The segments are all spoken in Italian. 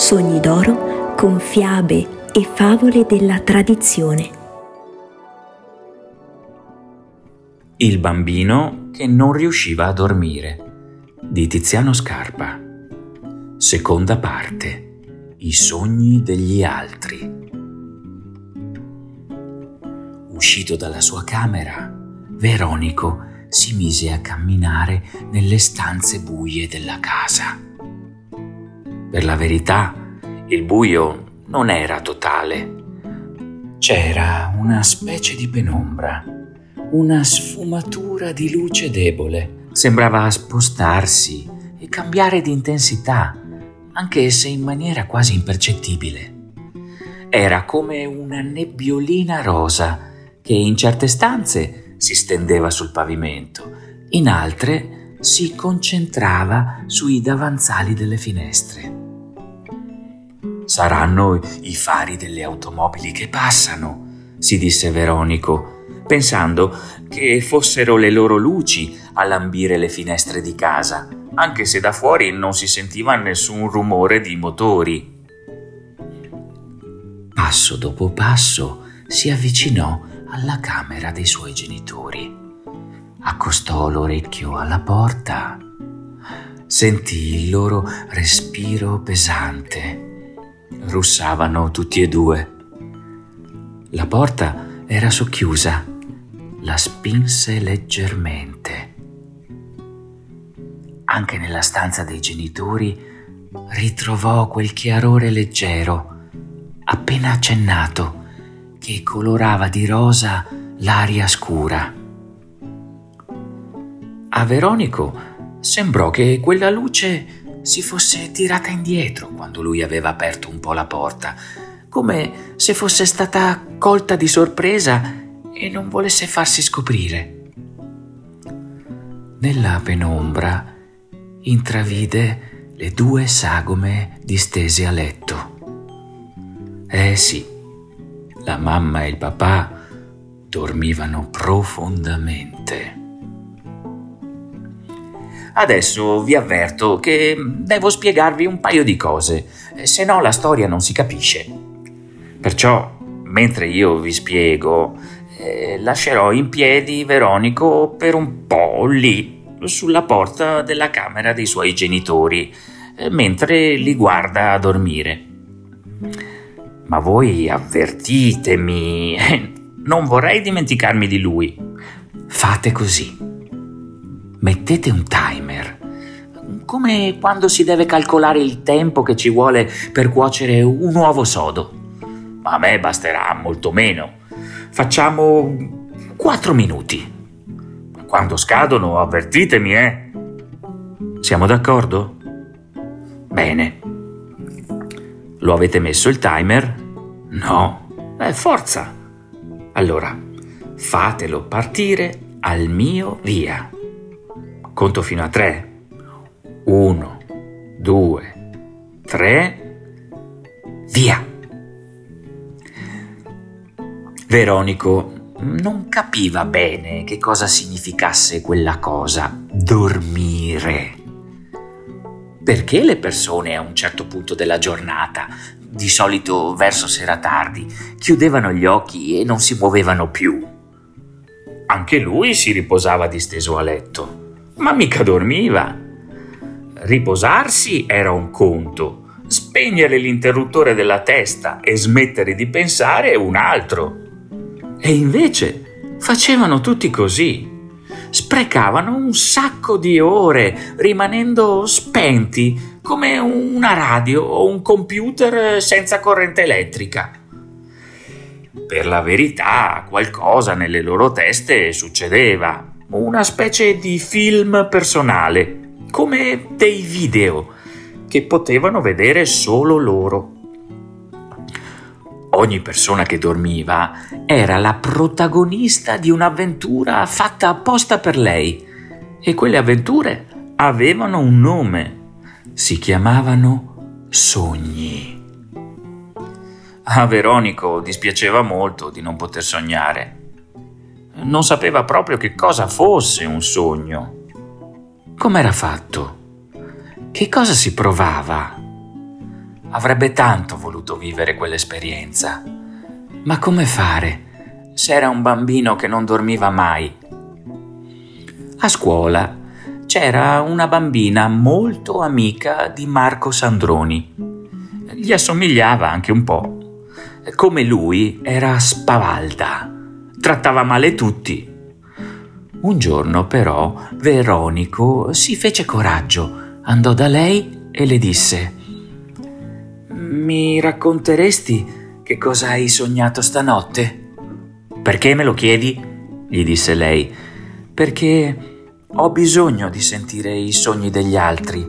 Sogni d'oro con fiabe e favole della tradizione. Il bambino che non riusciva a dormire di Tiziano Scarpa. Seconda parte. I sogni degli altri. Uscito dalla sua camera, Veronico si mise a camminare nelle stanze buie della casa. Per la verità, il buio non era totale. C'era una specie di penombra, una sfumatura di luce debole. Sembrava spostarsi e cambiare di intensità, anche se in maniera quasi impercettibile. Era come una nebbiolina rosa che in certe stanze si stendeva sul pavimento, in altre si concentrava sui davanzali delle finestre. Saranno i fari delle automobili che passano, si disse Veronico, pensando che fossero le loro luci a lambire le finestre di casa, anche se da fuori non si sentiva nessun rumore di motori. Passo dopo passo si avvicinò alla camera dei suoi genitori. Accostò l'orecchio alla porta, sentì il loro respiro pesante russavano tutti e due. La porta era socchiusa, la spinse leggermente. Anche nella stanza dei genitori ritrovò quel chiarore leggero, appena accennato, che colorava di rosa l'aria scura. A Veronico sembrò che quella luce si fosse tirata indietro quando lui aveva aperto un po' la porta, come se fosse stata colta di sorpresa e non volesse farsi scoprire. Nella penombra intravide le due sagome distese a letto. Eh sì, la mamma e il papà dormivano profondamente. Adesso vi avverto che devo spiegarvi un paio di cose, se no la storia non si capisce. Perciò, mentre io vi spiego, eh, lascerò in piedi Veronico per un po' lì, sulla porta della camera dei suoi genitori, eh, mentre li guarda a dormire. Ma voi avvertitemi, non vorrei dimenticarmi di lui. Fate così mettete un timer, come quando si deve calcolare il tempo che ci vuole per cuocere un uovo sodo. A me basterà molto meno. Facciamo 4 minuti. Quando scadono avvertitemi, eh. Siamo d'accordo? Bene. Lo avete messo il timer? No. Eh, forza. Allora, fatelo partire al mio via. Conto fino a tre. Uno, due, tre. Via. Veronico non capiva bene che cosa significasse quella cosa, dormire. Perché le persone a un certo punto della giornata, di solito verso sera tardi, chiudevano gli occhi e non si muovevano più? Anche lui si riposava disteso a letto ma mica dormiva. Riposarsi era un conto, spegnere l'interruttore della testa e smettere di pensare un altro. E invece facevano tutti così. Sprecavano un sacco di ore rimanendo spenti come una radio o un computer senza corrente elettrica. Per la verità, qualcosa nelle loro teste succedeva una specie di film personale, come dei video che potevano vedere solo loro. Ogni persona che dormiva era la protagonista di un'avventura fatta apposta per lei e quelle avventure avevano un nome, si chiamavano sogni. A Veronico dispiaceva molto di non poter sognare non sapeva proprio che cosa fosse un sogno. Com'era fatto? Che cosa si provava? avrebbe tanto voluto vivere quell'esperienza. Ma come fare se era un bambino che non dormiva mai? A scuola c'era una bambina molto amica di Marco Sandroni. Gli assomigliava anche un po'. Come lui era spavalda, trattava male tutti. Un giorno però Veronico si fece coraggio, andò da lei e le disse Mi racconteresti che cosa hai sognato stanotte? Perché me lo chiedi? gli disse lei. Perché ho bisogno di sentire i sogni degli altri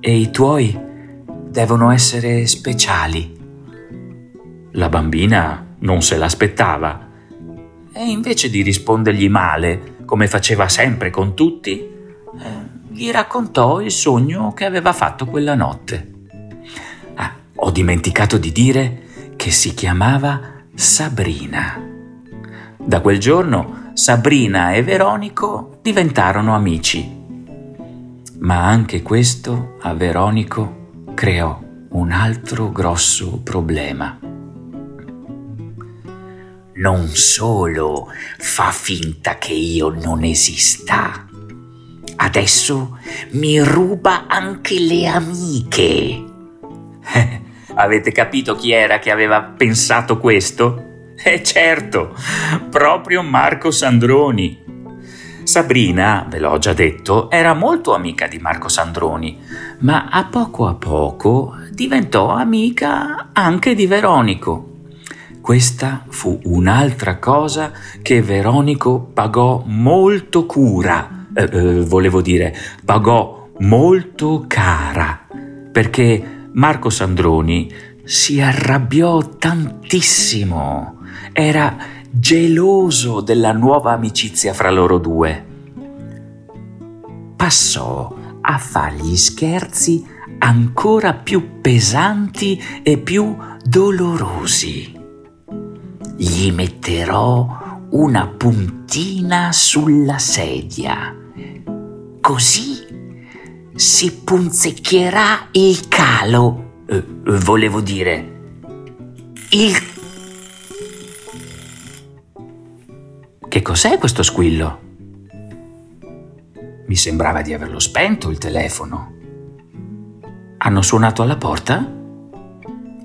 e i tuoi devono essere speciali. La bambina non se l'aspettava e invece di rispondergli male, come faceva sempre con tutti, eh, gli raccontò il sogno che aveva fatto quella notte. Ah, ho dimenticato di dire che si chiamava Sabrina. Da quel giorno Sabrina e Veronico diventarono amici. Ma anche questo a Veronico creò un altro grosso problema. Non solo fa finta che io non esista, adesso mi ruba anche le amiche. Avete capito chi era che aveva pensato questo? Eh certo, proprio Marco Sandroni. Sabrina, ve l'ho già detto, era molto amica di Marco Sandroni, ma a poco a poco diventò amica anche di Veronico. Questa fu un'altra cosa che Veronico pagò molto cura, eh, eh, volevo dire, pagò molto cara, perché Marco Sandroni si arrabbiò tantissimo. Era geloso della nuova amicizia fra loro due. Passò a fargli scherzi ancora più pesanti e più dolorosi. Gli metterò una puntina sulla sedia. Così si punzecchierà il calo. Eh, volevo dire, il... Che cos'è questo squillo? Mi sembrava di averlo spento il telefono. Hanno suonato alla porta?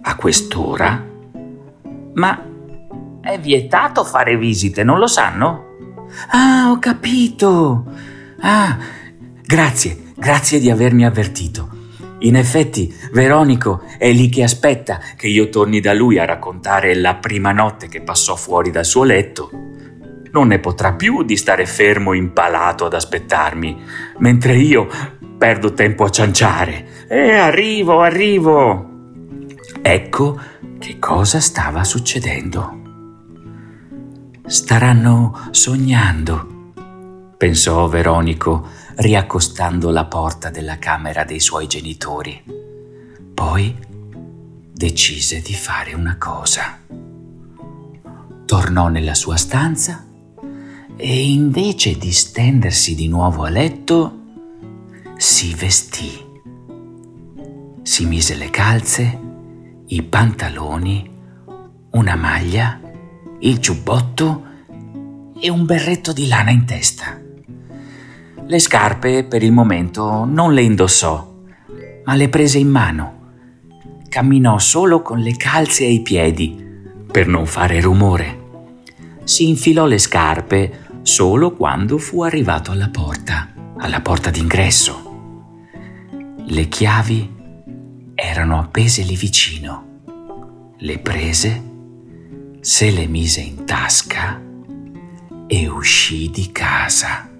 A quest'ora? Ma è vietato fare visite, non lo sanno? Ah, ho capito. Ah, grazie, Grazie di avermi avvertito. In effetti, Veronico è lì che aspetta che io torni da lui a raccontare la prima notte che passò fuori dal suo letto. Non ne potrà più di stare fermo impalato ad aspettarmi, mentre io perdo tempo a cianciare. E arrivo, arrivo. Ecco che cosa stava succedendo. Staranno sognando, pensò Veronico riaccostando la porta della camera dei suoi genitori. Poi decise di fare una cosa. Tornò nella sua stanza e invece di stendersi di nuovo a letto, si vestì. Si mise le calze, i pantaloni, una maglia, il giubbotto e un berretto di lana in testa. Le scarpe per il momento non le indossò, ma le prese in mano. Camminò solo con le calze ai piedi, per non fare rumore. Si infilò le scarpe solo quando fu arrivato alla porta, alla porta d'ingresso. Le chiavi erano appese lì vicino. Le prese, se le mise in tasca e uscì di casa.